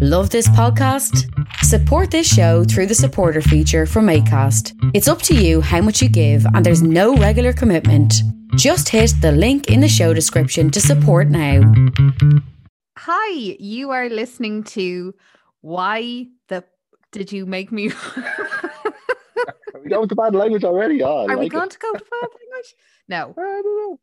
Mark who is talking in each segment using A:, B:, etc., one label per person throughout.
A: Love this podcast? Support this show through the supporter feature from ACAST. It's up to you how much you give, and there's no regular commitment. Just hit the link in the show description to support now.
B: Hi, you are listening to Why the Did You Make Me?
C: Are we going to bad language already? Oh, I
B: Are we going
C: it.
B: to go to bad language? No.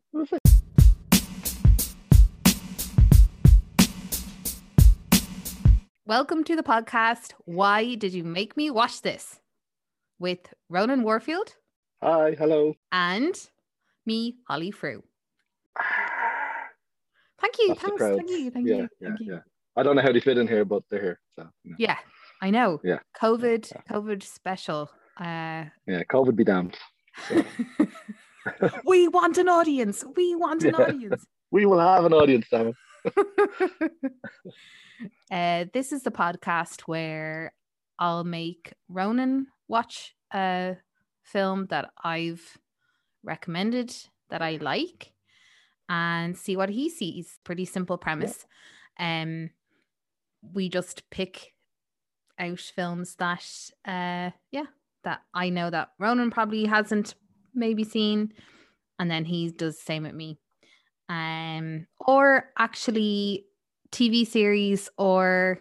B: Welcome to the podcast. Why did you make me watch this? With Ronan Warfield
C: Hi, hello.
B: and me, Holly Frew. Thank you.
C: That's the
B: Thanks. Thank you. Thank
C: yeah,
B: you.
C: yeah,
B: Thank you.
C: yeah. I don't know how they fit in here, but they're here. So you know.
B: Yeah, I know.
C: Yeah.
B: COVID, COVID special. Uh,
C: yeah, COVID be damned.
B: we want an audience. We want an
C: Yeah.
B: audience.
C: We will have an audience, Sam.
B: uh, this is the podcast where I'll make Ronan watch a film that I've recommended that I like and see what he sees. Pretty simple premise. Um, we just pick out films that, uh, yeah, that I know that Ronan probably hasn't maybe seen, and then he does the same with me um or actually tv series or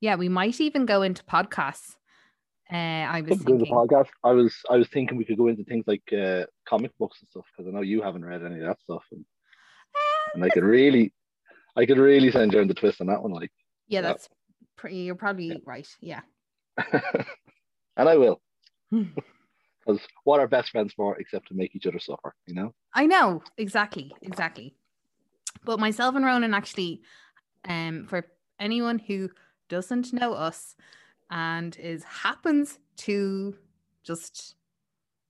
B: yeah we might even go into podcasts uh i was
C: Could go to the
B: thinking
C: podcast. I was I was thinking we could go into things like uh, comic books and stuff because I know you haven't read any of that stuff, and, and I could really, I could really send you on the twist on that one, like,
B: yeah that's pretty you're probably
C: Yeah.
B: right yeah
C: and I will
B: Hmm.
C: because what are best friends for except to make each other suffer, you know?
B: i know exactly exactly but myself and ronan actually um for anyone who doesn't know us and is happens to just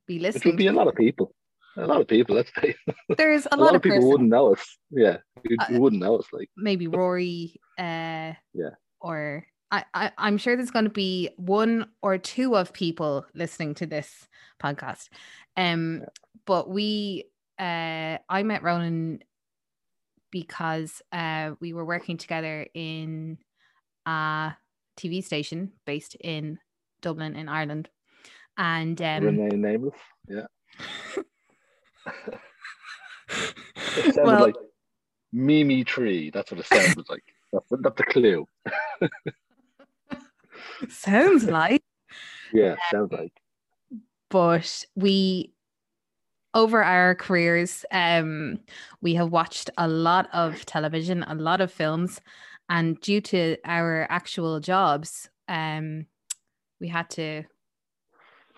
B: be listening.
C: It would be a lot of people. A lot of people. Let's say
B: there's a,
C: a, lot, of people
B: person-
C: wouldn't know us. Yeah, who,
B: Uh,
C: wouldn't know us. Like,
B: maybe Rory, uh,
C: Yeah.
B: or I, I, I'm sure there's going to be one or two of people listening to this podcast. Um,
C: Yeah.
B: but we, uh, I met Ronan because uh, we were working together in a TV station based in Dublin in Ireland, and um,
C: Renee Nameless. Yeah. It sounded
B: well,
C: like Mimi Tree. That's what it sounded like. That's, that's a clue.
B: sounds like.
C: Yeah, sounds like.
B: but we over our careers um we have watched a lot of television a lot of films and due to our actual jobs um we had to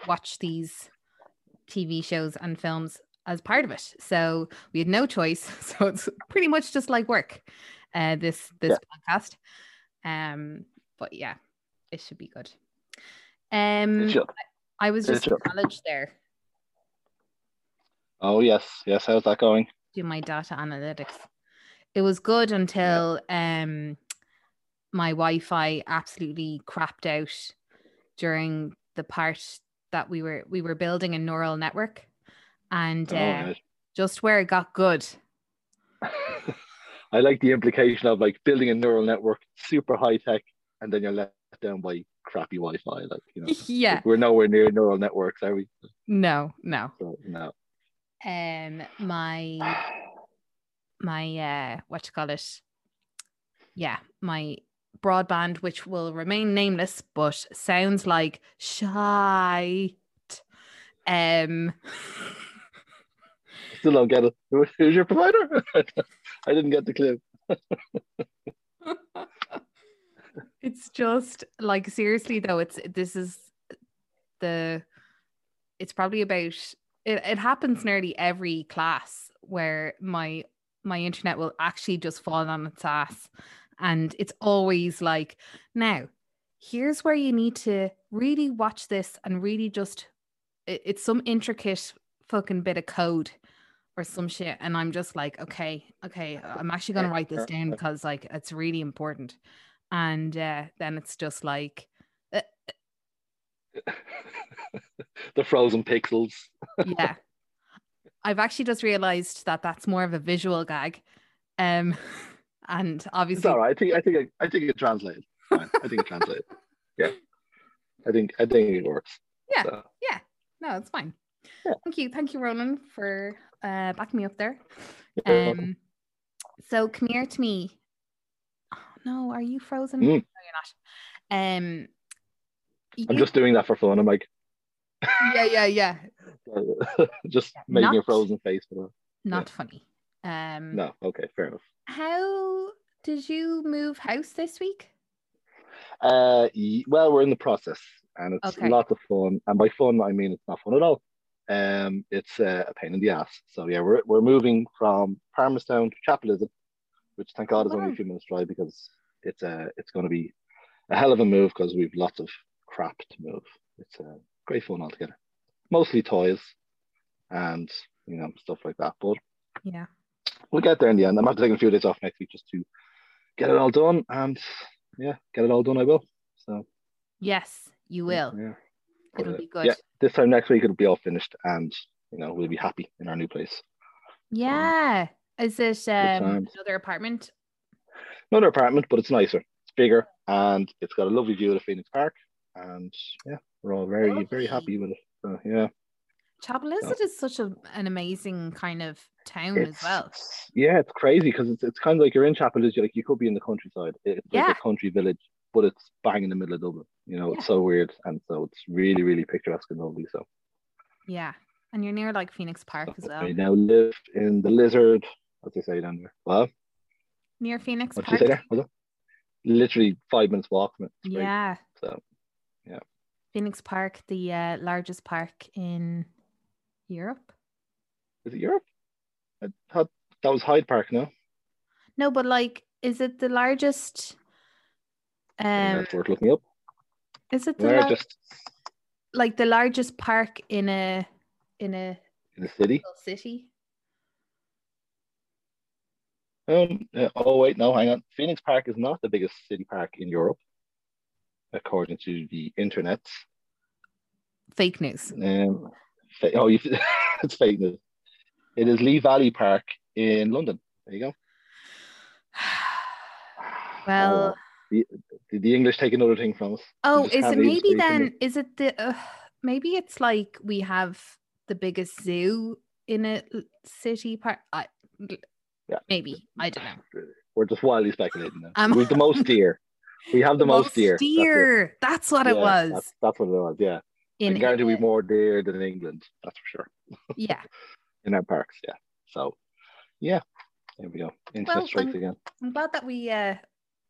B: watch these tv shows and films as part of it. So we had no choice. So it's pretty much just like work uh this this podcast. Um but yeah it should be good. Um. I was just in college there,
C: Oh yes, yes. How's that going?
B: Do my data analytics. It was good until um my Wi-Fi absolutely crapped out during the part that we were we were building a neural network, and uh,
C: Oh, right.
B: just where it got good.
C: I like the implication of like building a neural network, super high tech, and then you're let down by crappy Wi-Fi. Like you know,
B: yeah,
C: we're nowhere near neural networks, are we?
B: no, no.
C: So no.
B: Um, my my uh, what you call it? Yeah, my broadband, which will remain nameless, but sounds like shite. Um,
C: Still don't get it. Who- Who's your provider? I didn't get the clue.
B: it's just like seriously though. It's this is the. It's probably about it. It happens nearly every class where my my internet will actually just fall on its ass, and it's always like now. Here's where you need to really watch this and really just. it- It's some intricate fucking bit of code or some shit and i'm just like okay okay i'm actually going to write this down because like it's really important and uh, then it's just like uh,
C: the frozen pixels.
B: yeah i've actually just realized that that's more of a visual gag um and
C: It's
B: obviously
C: all right. I think I think I, I think it translates. I think it translates. Yeah, I think I think it works.
B: Yeah.
C: So,
B: Yeah, no, it's fine.
C: Yeah.
B: Thank you, thank you, Ronan, for uh, backing me up there. Um, so come here to me. Oh, no, are you frozen?
C: Mm.
B: No, you're not. Um,
C: I'm just doing that for fun. I'm like
B: yeah, yeah, yeah.
C: just making a frozen face for
B: Not funny. Um,
C: No, okay, fair enough.
B: How did you move house this week?
C: Uh, well, we're in the process, and it's
B: Okay.
C: lots of fun. And by fun, I mean it's not fun at all. Um, it's uh, a pain in the ass. So yeah, we're we're moving from Palmerstown to Chapel which thank God is only a few minutes drive because it's uh it's going to be a hell of a move because we've lots of crap to move. It's uh, great fun altogether. Mostly toys and you know stuff like that, but
B: Yeah.
C: we'll get there in the end. I'm have to take a few days off next week just to get it all done, and yeah, get it all done. I will. So
B: Yes, you will.
C: Yeah.
B: It'll
C: But, uh,
B: be good.
C: Yeah, this time next week it'll be all finished, and you know we'll be happy in our new place.
B: Yeah. Is it um, another apartment?
C: Another apartment, but it's nicer. It's bigger, and it's got a lovely view of the Phoenix Park. And yeah, we're all very very happy with it. So, yeah,
B: Chapelizod is such a, an amazing kind of town
C: it's
B: as well.
C: yeah, it's crazy because it's it's kind of like you're in Chapel Is like you could be in the countryside. It's like
B: Yeah.
C: a country village, but it's bang in the middle of Dublin. You know,
B: Yeah.
C: it's so weird, and so it's really really picturesque and lovely. So
B: Yeah. And you're near like Phoenix Park as well.
C: I now live in the Lizard. What they say down there? Well,
B: Near Phoenix
C: what did you say there? Literally five minutes walk from it.
B: Yeah.
C: So
B: Phoenix Park, the uh, largest park in Europe.
C: is it Europe? I thought that was Hyde Park, no?
B: No, but like, is it the largest? Um,
C: that's worth looking up.
B: is it the
C: Where
B: lar- like the largest park in a in a
C: in the city?
B: city?
C: Um. uh, oh wait, no, hang on. Phoenix Park is not the biggest city park in Europe, according to the internet.
B: Fake news.
C: Um. Oh, it's fake news. It is Lee Valley Park in London. There you go.
B: Well,
C: the, the English take another thing from us.
B: oh, is it maybe then? Is it the? Uh, maybe it's like we have the biggest zoo in a city park. I,
C: Yeah.
B: maybe I don't know.
C: We're just wildly speculating now.
B: Um,
C: We've the most deer. We have the, most deer. That's
B: deer. That's, what it was.
C: That's, that's what it was. Yeah. I
B: in
C: guarantee we've more deer than in England. That's for sure.
B: Yeah.
C: In our parks. Yeah. So, yeah. There we go. Internet
B: Well,
C: strikes
B: I'm-
C: again.
B: I'm glad that we uh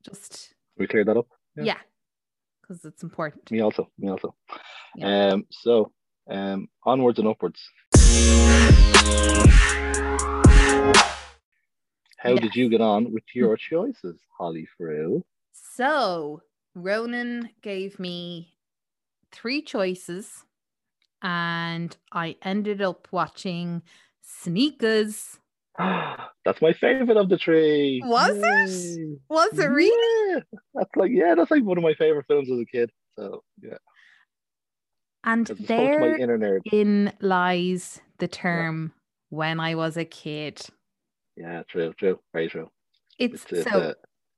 B: just
C: We cleared that up. Yeah.
B: yeah, because it's important.
C: Me also. Me also.
B: Yeah.
C: Um. So, um. Onwards and upwards. How did you get on with your choices, Holly Frill?
B: So Ronan gave me three choices, and I ended up watching Sneakers.
C: That's my favorite of the three.
B: Was it? Was it really?
C: Yeah. That's like yeah, that's like one of my favorite films as a kid. So yeah,
B: And
C: it spoke to my inner nerd.
B: lies the term when I was a kid.
C: Yeah, true, true, very true.
B: It's,
C: It's, it's
B: so
C: uh,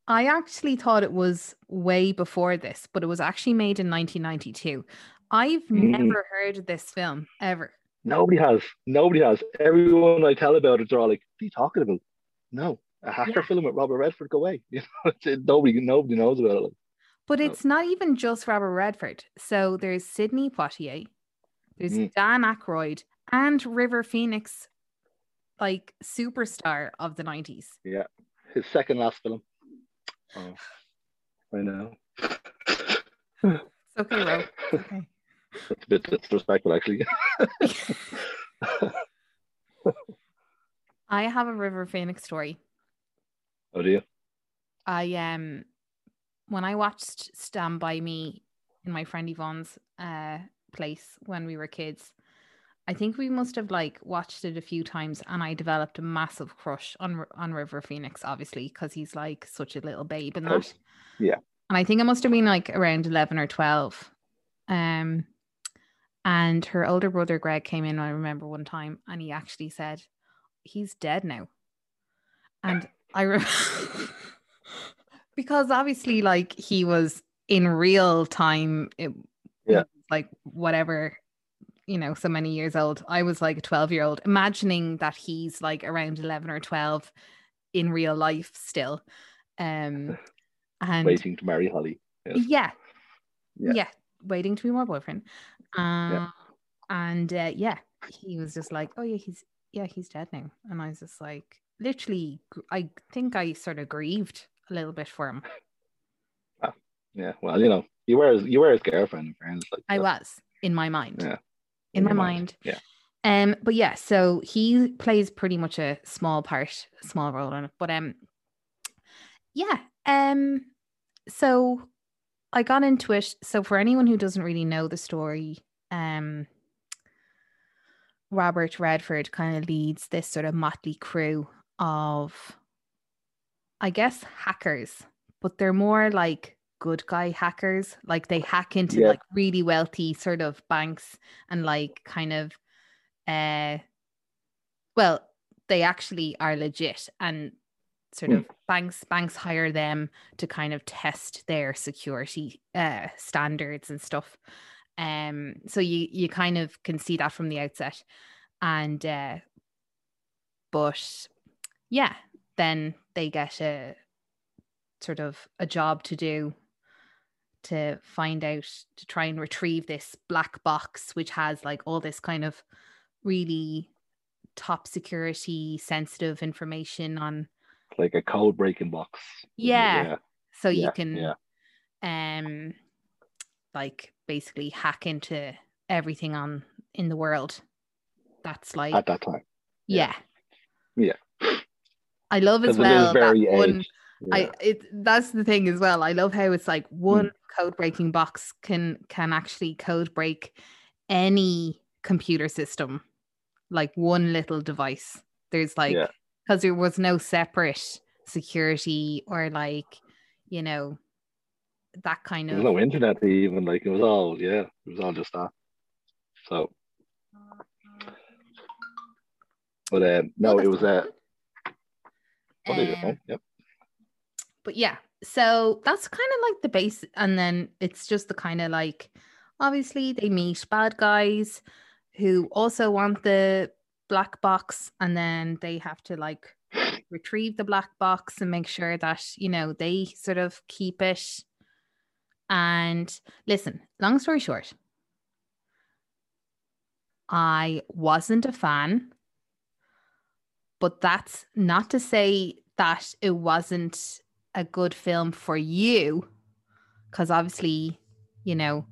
B: I actually thought it was way before this, but it was actually made in 1992. I've
C: Mm.
B: never heard of this film ever.
C: nobody has, nobody has. Everyone I tell about it, they're all like, "What are you talking about?" No, a hacker
B: Yeah.
C: film with Robert Redford. Go away. You know, nobody, nobody knows about it.
B: But
C: Oh.
B: it's not even just Robert Redford. So there's Sidney Poitier, there's
C: Mm.
B: Dan Aykroyd, and River Phoenix, like superstar of the 90s.
C: yeah, his second last film. Oh, I know.
B: It's okay, Ro. It's okay.
C: That's a bit disrespectful, actually.
B: I have a River Phoenix story.
C: oh, do you?
B: I um when I watched Stand By Me in my friend Yvonne's uh place when we were kids, I think we must have like watched it a few times and I developed a massive crush on on River Phoenix, obviously, because he's like such a little babe in that.
C: Yeah.
B: And I think it must have been like around eleven or twelve. Um and her older brother Greg came in, I remember one time, and he actually said, He's dead now. And I because obviously like he was in real time it,
C: Yeah.
B: like whatever you know so many years old i was like a 12 year old imagining that he's like around 11 or 12 in real life still um and
C: waiting to marry Holly. Yes.
B: yeah.
C: Yeah.
B: yeah waiting to be my boyfriend um and uh, yeah he was just like oh yeah he's yeah he's dead now and i was just like literally i think i sort of grieved a little bit for him
C: Yeah, well, you know, you were his, you were his girlfriend. Fairness, like
B: i was in my mind
C: Yeah.
B: In my
C: your
B: mind
C: Yeah,
B: Um, but yeah, so he plays pretty much a small part, small role in it. But um, yeah. Um, so I got into it. So for anyone who doesn't really know the story, um, Robert Redford kind of leads this sort of motley crew of, I guess, hackers, but they're more like good guy hackers. Like they hack into
C: Yeah.
B: like really wealthy sort of banks and like kind of uh well they actually are legit and sort
C: Hmm.
B: of banks banks hire them to kind of test their security uh standards and stuff um so you you kind of can see that from the outset and uh but yeah then they get a sort of a job to do to find out to try and retrieve this black box which has like all this kind of really top security sensitive information on
C: like a code breaking box. it?
B: Yeah. so you can
C: yeah.
B: um like basically hack into everything on in the world that's like
C: At that time,
B: yeah
C: Yeah.
B: i love as well that one
C: aged.
B: I it that's the thing as well. I love how it's like
C: Mm.
B: Code breaking box can can actually code break any computer system, like one little device. There's like
C: Yeah.
B: because there was no separate security or like you know that kind of
C: no internet even. Like it was all yeah, it was all just that. So, but uh, no,
B: Oh,
C: it was uh, what did you
B: Um.
C: Yep.
B: but yeah so that's kind of like the base and then it's just the kind of like obviously they meet bad guys who also want the black box and then they have to like retrieve the black box and make sure that you know they sort of keep it. And listen long story short i wasn't a fan but that's not to say that it wasn't a good film for you because obviously you know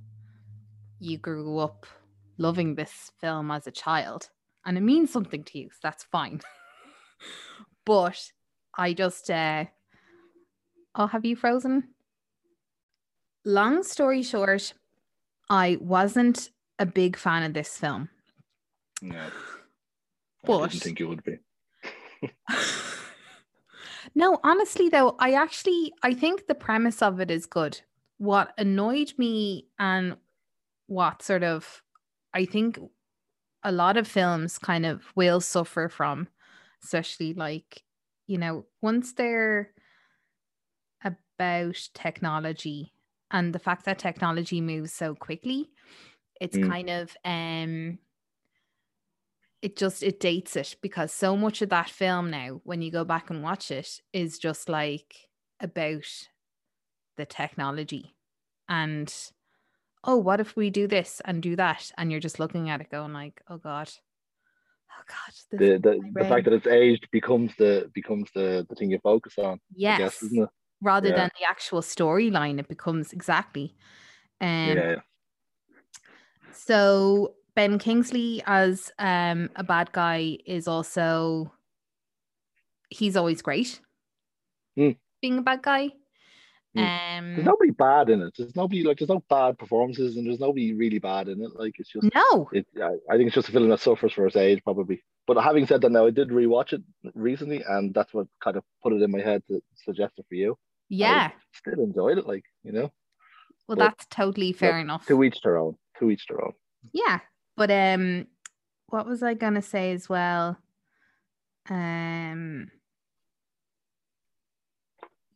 B: you grew up loving this film as a child and it means something to you so that's fine. But i just uh oh have you frozen? Long story short i wasn't a big fan of this film.
C: No, I
B: But-
C: didn't think you would be.
B: no, honestly though, I actually I think the premise of it is good. What annoyed me and what sort of I think a lot of films kind of will suffer from, especially like, you know, once they're about technology and the fact that technology moves so quickly, it's
C: Mm.
B: kind of um it just it dates it because so much of that film now when you go back and watch it is just like about the technology and oh what if we do this and do that and you're just looking at it going like oh god oh god
C: The the, the fact that it's aged becomes the becomes the the thing you focus on.
B: Yes
C: guess, isn't it?
B: rather
C: Yeah.
B: than the actual storyline it becomes exactly um
C: yeah, yeah.
B: So Ben Kingsley as um a bad guy is also he's always great.
C: Hmm.
B: Being a bad guy.
C: Hmm.
B: Um
C: There's nobody bad in it. There's nobody like there's no bad performances and there's nobody really bad in it. Like it's just
B: no.
C: it. I, I think it's just a film that suffers for its age probably. But having said that, now I did rewatch it recently, and that's what kind of put it in my head to suggest it for you.
B: Yeah.
C: Still enjoyed it, like you know.
B: Well
C: but-
B: that's totally fair enough.
C: To each their own. To each their own.
B: Yeah. But um what was I gonna say as well? Um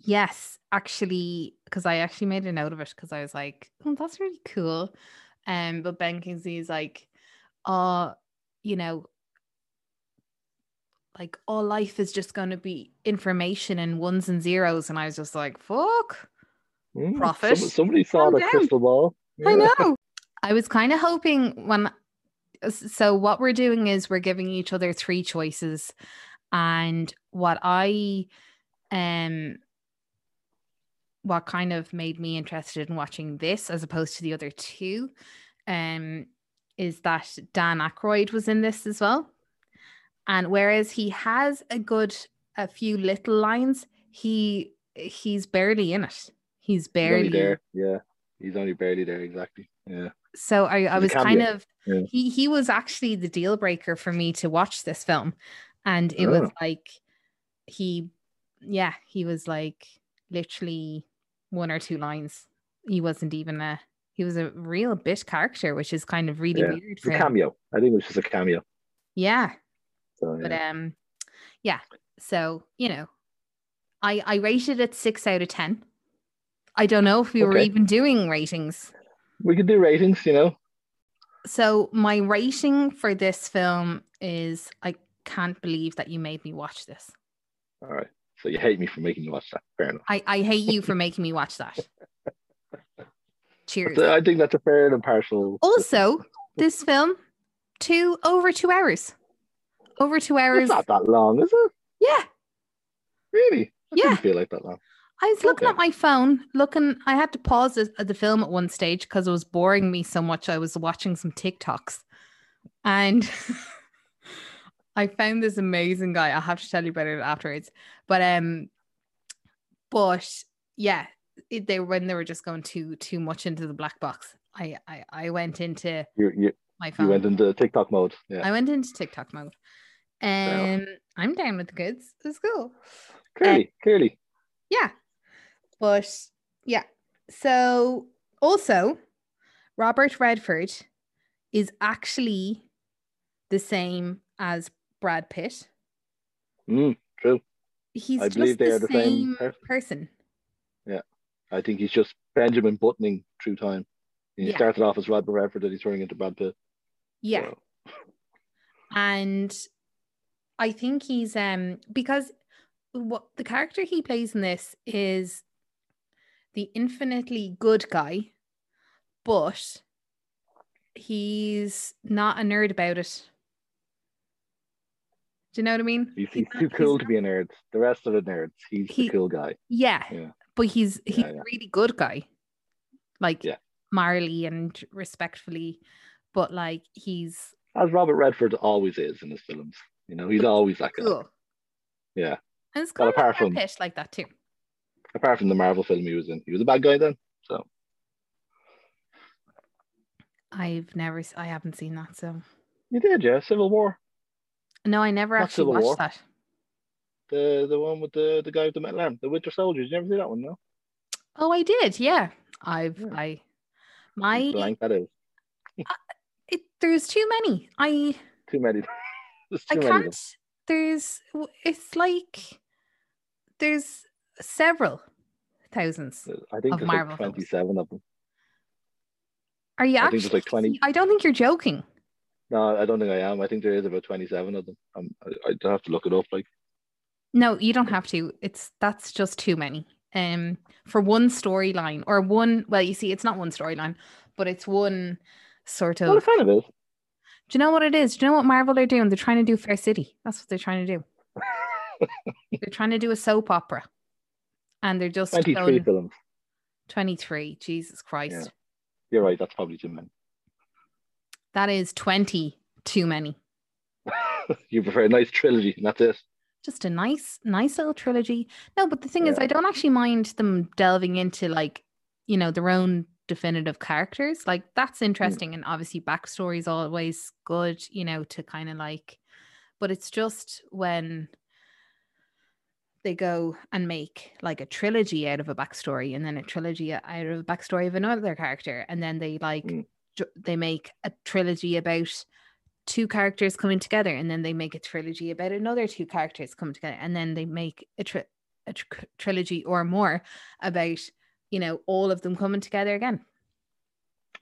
B: Yes, actually, because I actually made a note of it because I was like, oh, that's really cool. Um, but Ben Kingsley is like, oh, you know, like all life is just going to be information and ones and zeros. And I was just like, fuck.
C: Mm,
B: Prophet,
C: some- somebody saw the
B: down.
C: crystal ball.
B: I know. I was kind of hoping when. So what we're doing is we're giving each other three choices, and what I, um, what kind of made me interested in watching this as opposed to the other two, um, is that Dan Aykroyd was in this as well, and whereas he has a good a few little lines, he he's barely in it. He's
C: He's
B: barely
C: there. Yeah. He's only barely there. Exactly. Yeah.
B: so I, I was kind of
C: Yeah.
B: he he was actually the deal breaker for me to watch this film. And it was
C: Oh.
B: like he yeah, he was like literally one or two lines. He wasn't even a he was a real bit character, which is kind of really
C: Yeah.
B: weird
C: It's
B: for
C: a cameo. I think it was just a cameo.
B: Yeah.
C: So
B: But um yeah. So, you know, I I rated it six out of ten. I don't know if we were even doing ratings.
C: we could do ratings, you know.
B: So my rating for this film is I can't believe that you made me watch this.
C: All right. So you hate me for making you watch that. Fair enough.
B: I, I hate you for making me watch that. Cheers.
C: I think that's a fair and impartial.
B: Also, this film, two over two hours. Over two hours.
C: It's not that long, is it?
B: Yeah.
C: Really? I
B: Yeah.
C: didn't feel like that long.
B: I was looking
C: Okay.
B: at my phone, looking. I had to pause the, the film at one stage because it was boring me so much. I was watching some TikToks, and I found this amazing guy. I'll have to tell you about it afterwards. But um, but yeah, it, they when they were just going too too much into the black box. I I, I went into
C: You you,
B: my phone.
C: you went into TikTok mode. Yeah.
B: I went into TikTok mode. Um, I'm down with the goods. It's cool.
C: Clearly, clearly.
B: Yeah. But yeah. So also, Robert Redford is actually the same as Brad Pitt.
C: Mm, true.
B: He's
C: I
B: just
C: believe they
B: the
C: are the
B: same,
C: same person.
B: person.
C: I think he's just Benjamin buttoning through time. He
B: Yeah.
C: started off as Robert Redford, and he's turning into Brad Pitt.
B: Yeah.
C: So,
B: And I think he's um because what the character he plays in this is the infinitely good guy, but he's not a nerd about it. Do you know what I mean?
C: he's,
B: He's
C: he's
B: not-
C: too cool
B: he's
C: to
B: not-
C: be a nerd. The rest of the nerds, he's
B: He-
C: the cool guy.
B: Yeah,
C: Yeah.
B: but he's he's
C: Yeah,
B: a really good guy, like
C: Yeah.
B: Marley and respectfully, but like he's
C: As Robert Redford always is in his films. You know, he's always that guy.
B: cool.
C: Yeah.
B: And it's kind of
C: apart from-
B: like that too.
C: Apart from the Marvel film he was in, he was a bad guy then. So
B: I've never, I haven't seen that, so
C: you did, yeah. Civil War,
B: no, I never
C: Not
B: actually
C: Civil
B: watched
C: War.
B: that.
C: the the one with the the guy with the metal arm, the Winter Soldier. Did you ever see that one? No.
B: Oh, I did, yeah. I've,
C: Yeah.
B: I, my,
C: Blank that is
B: it, there's too many. I,
C: too many. There's
B: I
C: many.
B: can't. There's, it's like there's several thousands.
C: I think
B: of
C: there's
B: Marvel
C: like
B: films.
C: twenty-seven of them.
B: Are you
C: I think
B: actually?
C: there's like 20.
B: I don't think you're joking.
C: No, I don't think I am. I think there is about twenty-seven of them. Um, I, I'd have to look it up. Like,
B: No, you don't have to. It's that's just too many. Um, for one storyline or one. Well, you see, it's not one storyline, but it's one sort of.
C: well, it kind of is.
B: Do you know what it is? Do you know what Marvel are doing? They're trying to do Fair City. That's what they're trying to do. They're trying to do a soap opera, and they're just
C: Twenty-three
B: going
C: films.
B: twenty-three. Jesus Christ,
C: You're right. That's probably too many.
B: that is twenty too many.
C: you prefer a nice trilogy, and that's it.
B: Just a nice, nice little trilogy. No, but the thing is, I don't actually mind them delving into like, you know, their own definitive characters. Like that's hmm. interesting, and obviously backstory is always good, you know, to kind of like. But it's just when they go and make like a trilogy out of a backstory, and then a trilogy out of a backstory of another character, and then they like
C: Mm.
B: ju- they make a trilogy about two characters coming together and then they make a trilogy about another two characters coming together and then they make a, tri- a tr- trilogy or more about you know all of them coming together again.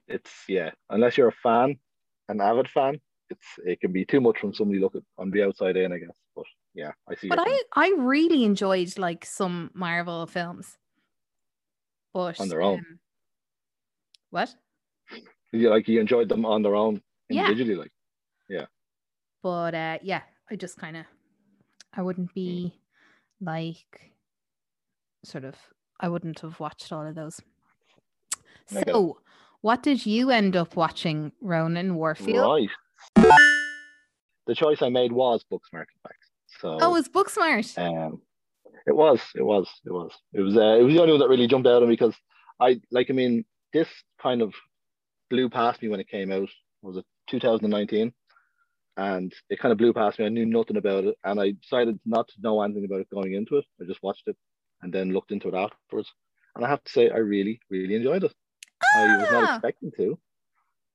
C: It's yeah, unless you're a fan, an avid fan, it's it can be too much from somebody looking on the outside in, I guess. But yeah, I see.
B: But I
C: point.
B: I really enjoyed like some Marvel films. But
C: On their own.
B: um, what?
C: you like you enjoyed them on their own
B: Yeah.
C: individually, like Yeah.
B: But uh yeah, I just kind of I wouldn't be like sort of I wouldn't have watched all of those. So, what did you end up watching, Ronan Warfield?
C: right. The choice I made was Booksmart, in fact. So
B: Oh, it was Booksmart.
C: Um, it was, it was, it was, it was. Uh, it was the only one that really jumped out at me because I like. I mean, this kind of blew past me when it came out. Was it 2019? And it kind of blew past me. I knew nothing about it, and I decided not to know anything about it going into it. I just watched it and then looked into it afterwards. And I have to say, I really, really enjoyed it. Ah! I was not
B: Ah!
C: expecting to,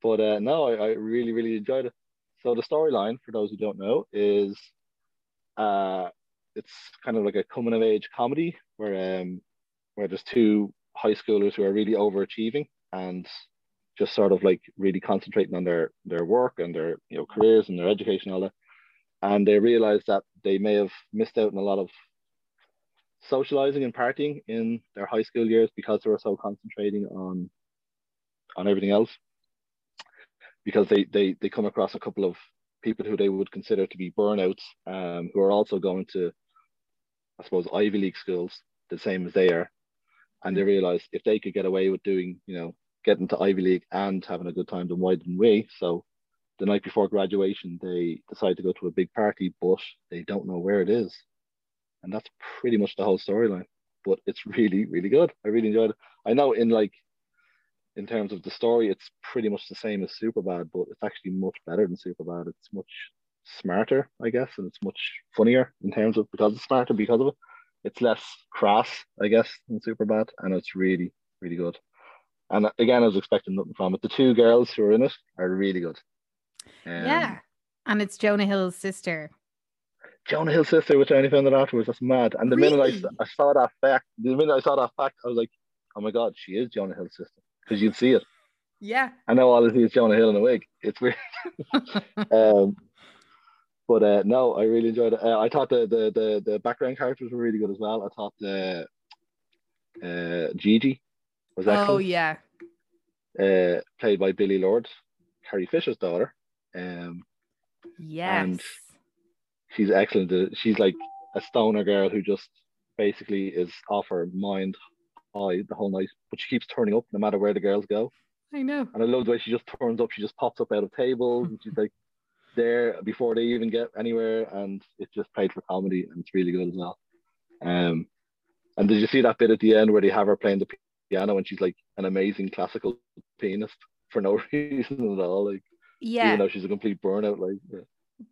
C: but uh, no, I, I really, really enjoyed it. So the storyline, for those who don't know, is uh, it's kind of like a coming of age comedy where um, where there's two high schoolers who are really overachieving and just sort of like really concentrating on their their work and their you know careers and their education and all that, and they realize that they may have missed out on a lot of socializing and partying in their high school years because they were so concentrating on on everything else. Because they they they come across a couple of people who they would consider to be burnouts um, who are also going to i suppose ivy league schools the same as they are. And they realize if they could get away with doing you know getting to ivy league and having a good time then why didn't we? So the night before graduation they decide to go to a big party but they don't know where it is. And that's pretty much the whole storyline. But it's really really good. I really enjoyed it. I know in like in terms of the story, it's pretty much the same as Superbad, but it's actually much better than Superbad. It's much smarter, I guess, and it's much funnier in terms of because it's smarter because of it. It's less crass, I guess, than Superbad, and it's really, really good. And again, I was expecting nothing from it. The two girls who are in it are really good. Um,
B: yeah. And it's Jonah Hill's sister.
C: Jonah Hill's sister, which I only found out afterwards. That's mad. And the minute I,
B: Really?
C: I saw that fact, the minute I saw that fact, I was like, oh my god, she is Jonah Hill's sister because you'd see it.
B: Yeah.
C: I know all I see is Jonah Hill in a wig. It's weird. um, but uh, no, I really enjoyed it. Uh, I thought the, the the the background characters were really good as well. I thought the uh, Gigi was
B: oh yeah.
C: uh, played by Billie Lourd, Carrie Fisher's daughter. Um,
B: Yes.
C: And- she's excellent. Uh, She's like a stoner girl who just basically is off her mind high the whole night, but she keeps turning up no matter where the girls go.
B: I know.
C: And I love the way she just turns up. She just pops up out of tables and she's like there before they even get anywhere. And it's just played for comedy and it's really good as well. Um, and did you see that bit at the end where they have her playing the piano and she's like an amazing classical pianist for no reason at all? Like
B: Yeah.
C: even though she's a complete burnout, like yeah.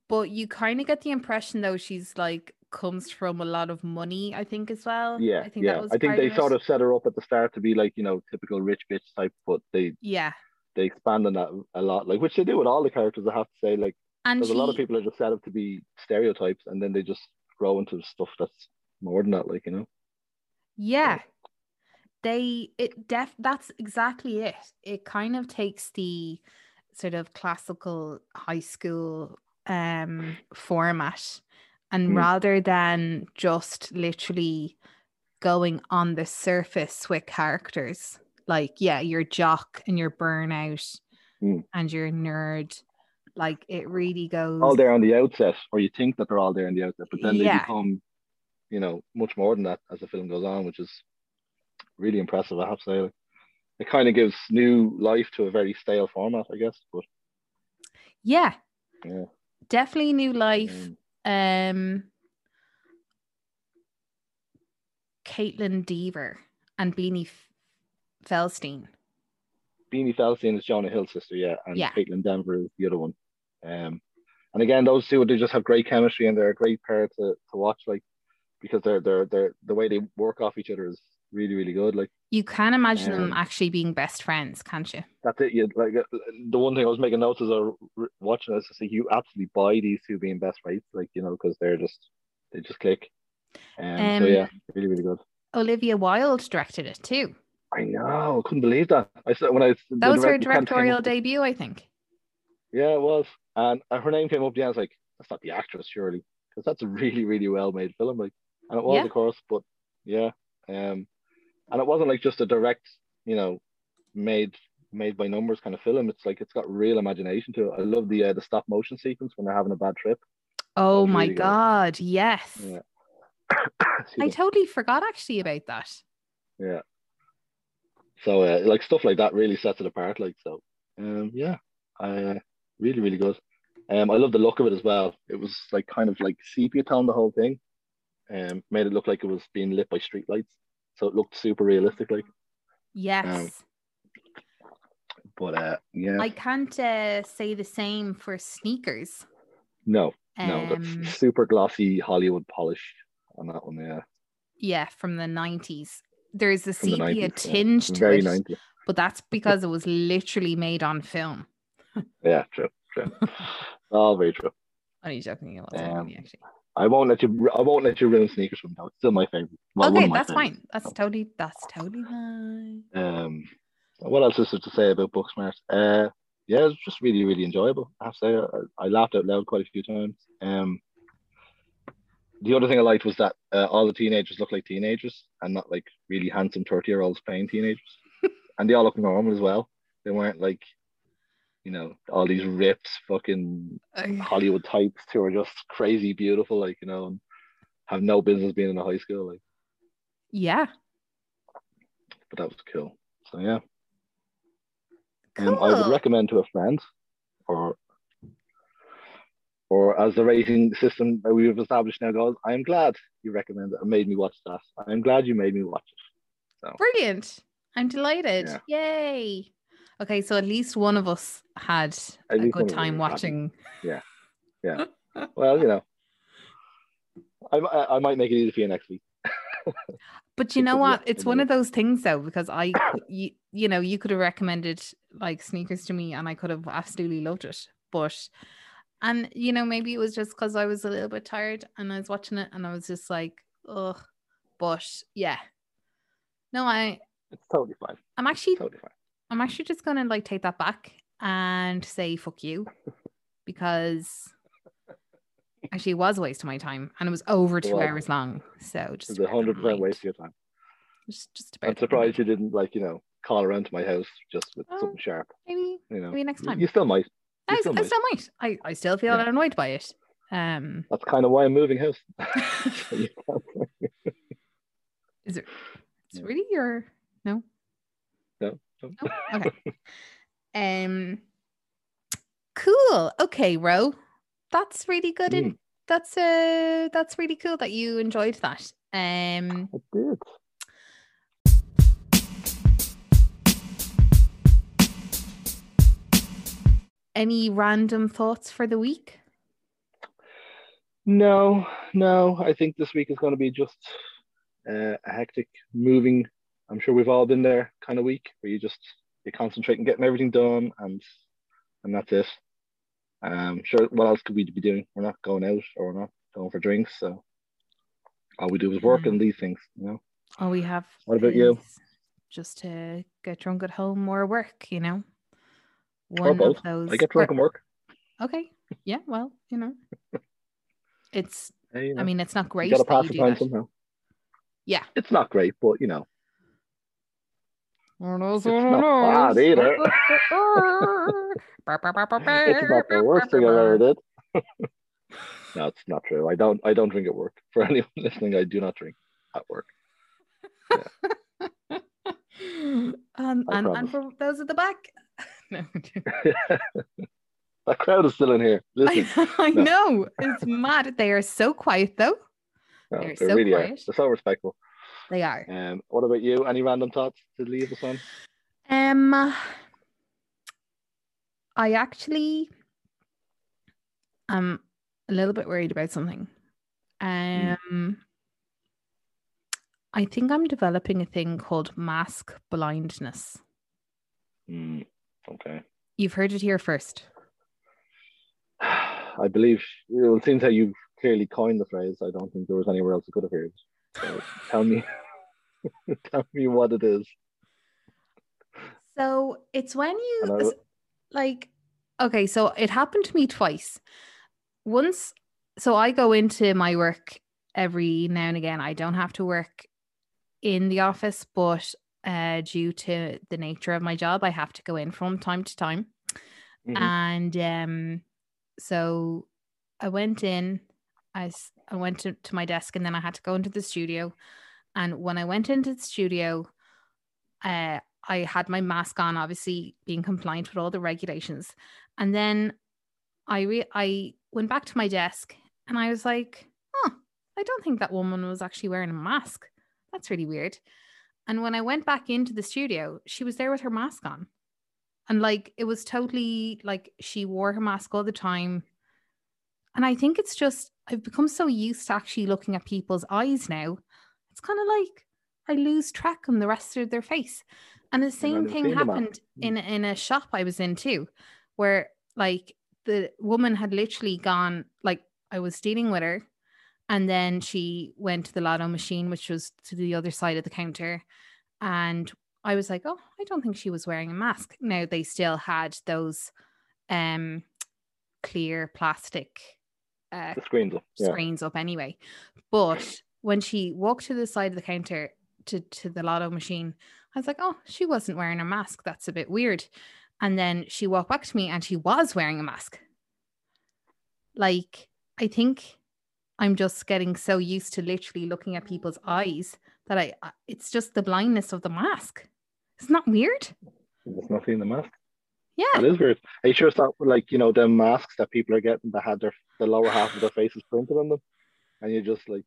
B: But you kind of get the impression though she's like comes from a lot of money, I think as well.
C: yeah,
B: I think
C: yeah.
B: that was
C: I think they
B: of
C: sort of set her up at the start to be like you know typical rich bitch type, but they
B: Yeah.
C: they expand on that a lot, like which they do with all the characters. I have to say, like
B: And
C: Because
B: she,
C: a lot of people are just set up to be stereotypes and then they just grow into stuff that's more than that, like, you know?
B: Yeah. They it def that's exactly it. It kind of takes the sort of classical high school um format and
C: Mm.
B: rather than just literally going on the surface with characters like yeah you're jock and you're burnout
C: Mm.
B: and you're nerd like it really goes
C: All there on the outset, or you think that they're all there on the outset, but then they
B: Yeah.
C: become, you know, much more than that as the film goes on, which is really impressive, I have to say. It kind of gives new life to a very stale format, I guess. But
B: yeah
C: yeah.
B: definitely new life
C: um,
B: um Kaitlyn Dever and Beanie F- Feldstein.
C: Beanie Feldstein is Jonah Hill's sister, yeah, and
B: Yeah.
C: Kaitlyn Dever is the other one. Um, and again, those two they just have great chemistry and they're a great pair to, to watch, like because they're they're they're the way they work off each other is really really good. Like
B: You can imagine them
C: Um,
B: actually being best friends, can't you?
C: that's it. You like uh, the one thing I was making notes as I was watching this is like you absolutely buy these two being best mates, like you know, because they're just they just click. Um, so
B: Um,
C: yeah, really, really good.
B: Olivia Wilde directed it too.
C: I know, couldn't believe that. I said when I
B: That was her directorial debut, I think.
C: Yeah, it was, and uh, her name came up. Yeah, I was like, that's not the actress, surely, because that's a really, really well made film. Like, and it was,
B: Yeah.
C: of course, but yeah, um, and it wasn't like just a direct, you know, made made by numbers kind of film. It's like it's got real imagination to it. I love the uh, the stop motion sequence when they're having a bad trip.
B: Oh my
C: really good.
B: god, yes.
C: Yeah.
B: I totally forgot actually about that.
C: Yeah. So uh, like stuff like that really sets it apart. Like so, um, yeah, uh, really really good. Um, I love the look of it as well. It was like kind of like sepia tone the whole thing. Um, made it look like it was being lit by streetlights, so it looked super realistic. Like,
B: Yes.
C: but uh, yeah,
B: I can't uh, say the same for sneakers.
C: no, no,
B: Um,
C: that's super glossy Hollywood polish on that one. Yeah,
B: yeah, from the 90s. There's a
C: from the
B: sepia
C: 90s, yeah.
B: tinge to
C: very
B: it,
C: 90s.
B: but that's because it was literally made on film.
C: Yeah, true, true. oh, very true.
B: Only joking, wasn't
C: Um,
B: actually.
C: I won't let you. I won't let you ruin sneakers from now. It's still my favorite. Well,
B: okay,
C: my
B: that's
C: favorites.
B: fine. That's totally that's totally fine.
C: Um, what else is there to say about Booksmart? Uh, yeah, it's just really, really enjoyable. I have to say, I, I laughed out loud quite a few times. Um, the other thing I liked was that uh, all the teenagers look like teenagers and not like really handsome thirty-year-olds playing teenagers, and they all look normal as well. They weren't like, you know, all these rips, fucking Hollywood types who are just crazy beautiful, like you know, and have no business being in a high school. Like,
B: Yeah.
C: but that was cool. So yeah.
B: Cool.
C: Um, I would recommend to a friend, or or as the rating system that we've established now goes, I am glad you recommended it and made me watch that. I am glad you made me watch it. So
B: Brilliant. I'm delighted.
C: Yeah.
B: Yay. Okay, so at least one of us had
C: At
B: a good time
C: was yeah.
B: watching.
C: well, you know, I, I, I might make it easy for you next week.
B: But you know what? It's one of those things though, because I, you, you know, you could have recommended like sneakers to me and I could have absolutely loved it. But, and you know, maybe it was just because I was a little bit tired and I was watching it and I was just like, ugh. But yeah. No, I,
C: It's totally fine.
B: I'm actually
C: Totally fine.
B: I'm actually just gonna like take that back and say fuck you because actually it was a waste of my time and it was over two
C: was.
B: hours long. So just
C: a
B: bear that in
C: hundred percent waste of your time.
B: Just, just about
C: I'm surprised you didn't like, you know, call around to my house just with
B: Oh,
C: something sharp.
B: maybe
C: You know,
B: maybe next time.
C: you still might.
B: I,
C: You still
B: I
C: might.
B: still might. I, I still feel
C: Yeah.
B: annoyed by it. Um
C: That's kind of why I'm moving house. So you can't-
B: is it it's really your no?
C: No?
B: Okay. um cool. Okay, Ro. That's really good.
C: Mm.
B: And that's uh that's really cool that you enjoyed that. Um
C: I did.
B: any random thoughts for the week?
C: No, no. I think this week is going to be just uh, a hectic moving. I'm sure we've all been there kind of week where you just you concentrate on getting everything done and and that's it. Um, sure. What else could we be doing? We're not going out or we're not going for drinks, so all we do is work
B: Mm.
C: and these things. You know.
B: All we have
C: What about you?
B: Just to get drunk at home or work, you know.
C: Or
B: One
C: both.
B: of those.
C: I get drunk
B: or-
C: and work.
B: Okay. Yeah, well, you know. It's
C: Hey, you know,
B: I mean it's not great.
C: you
B: gotta
C: pass the
B: do
C: time somehow.
B: Yeah.
C: It's not great, but you know,
B: It's
C: not bad either. it's not the worst thing I've ever did. no, it's not true. I don't. I don't drink at work. For anyone listening, I do not drink at work.
B: um, and, and for those at the back, no,
C: that crowd is still in here. Listen,
B: I, I
C: no.
B: know it's mad. They are so quiet though.
C: no,
B: they're
C: they
B: so
C: really are.
B: quiet.
C: They're so respectful.
B: They are.
C: Um, what about you? Any random thoughts to leave us on?
B: Um, I actually am a little bit worried about something. Um, I think I'm developing a thing called mask blindness.
C: Hmm, okay.
B: You've heard it here first.
C: I believe well, it seems how you've clearly coined the phrase. I don't think there was anywhere else it could have heard. So tell me, tell me what it is.
B: So it's when you like okay, so it happened to me twice. Once so I go into my work every now and again. I don't have to work in the office, but uh due to the nature of my job, I have to go in from time to time.
C: Mhm.
B: And um so I went in, I, I went to, to my desk and then I had to go into the studio. And when I went into the studio, uh, I had my mask on, obviously being compliant with all the regulations. And then I re- I went back to my desk and I was like, oh, I don't think that woman was actually wearing a mask. That's really weird. And when I went back into the studio, she was there with her mask on. And like it was totally like she wore her mask all the time. And I think it's just I've become so used to actually looking at people's eyes now. It's kind of like I lose track on the rest of their face. And the same thing
C: seen the mask.
B: happened in in a shop I was in too, where like the woman had literally gone like I was dealing with her and then she went to the lotto machine which was to the other side of the counter and I was like, "Oh, I don't think she was wearing a mask." Now they still had those um clear plastic uh
C: The screen's up. Yeah.
B: screens up anyway. But when she walked to the side of the counter to, to the lotto machine, I was like, oh, she wasn't wearing a mask. That's a bit weird. And then she walked back to me and she was wearing a mask. Like, I think I'm just getting so used to literally looking at people's eyes that I, it's just the blindness of the mask. Isn't that weird?
C: There's nothing in the mask.
B: Yeah.
C: It is weird. Are you sure it's not like you know them masks that people are getting that had their the lower half of their faces printed on them, and you're just like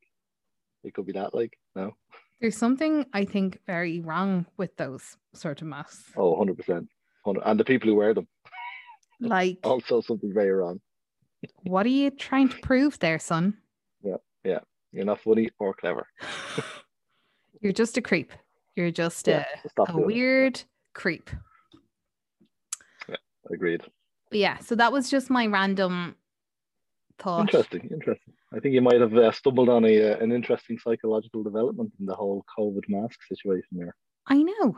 C: it could be that like no
B: There's something I think very wrong with those sort of masks.
C: oh 100 percent and the people who wear them
B: Like,
C: also something very wrong.
B: what are you trying to prove there, son? Yeah, yeah.
C: You're not funny or clever.
B: You're just a creep. You're just
C: Yeah,
B: a, a
C: doing it.
B: weird creep.
C: Agreed.
B: But yeah, so that was just my random thought.
C: Interesting, interesting. I think you might have uh, stumbled on a uh, an interesting psychological development in the whole COVID mask situation there.
B: I know.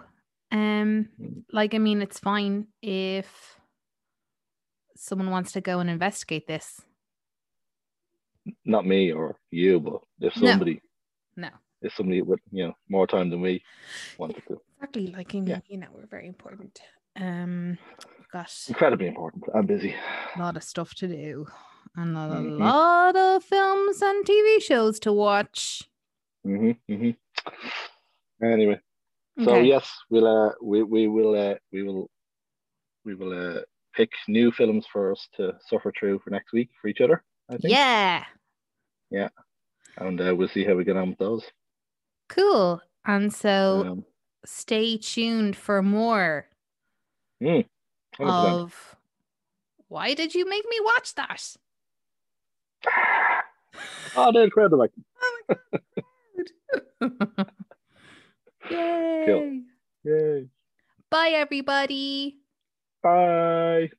B: Um,
C: Mm.
B: like I mean, it's fine if someone wants to go and investigate this.
C: Not me or you, but if
B: No.
C: somebody,
B: No,
C: if somebody with you know more time than we wanted to,
B: exactly. Like I mean,
C: Yeah.
B: you know, we're very important. Um, got
C: incredibly important. I'm busy.
B: a lot of stuff to do and a
C: Mhm.
B: lot of films and TV shows to watch.
C: hmm hmm Anyway, so
B: Okay.
C: yes, we'll uh, we we will uh, we will we will uh, pick new films for us to suffer through for next week for each other. I think.
B: Yeah.
C: Yeah, and uh, we'll see how we get on with those.
B: Cool. And so
C: Um,
B: stay tuned for more
C: 100%.
B: Of why did you make me watch that?
C: oh, they're incredible. Oh like,
B: Yay.
C: yay!
B: Bye everybody.
C: Bye.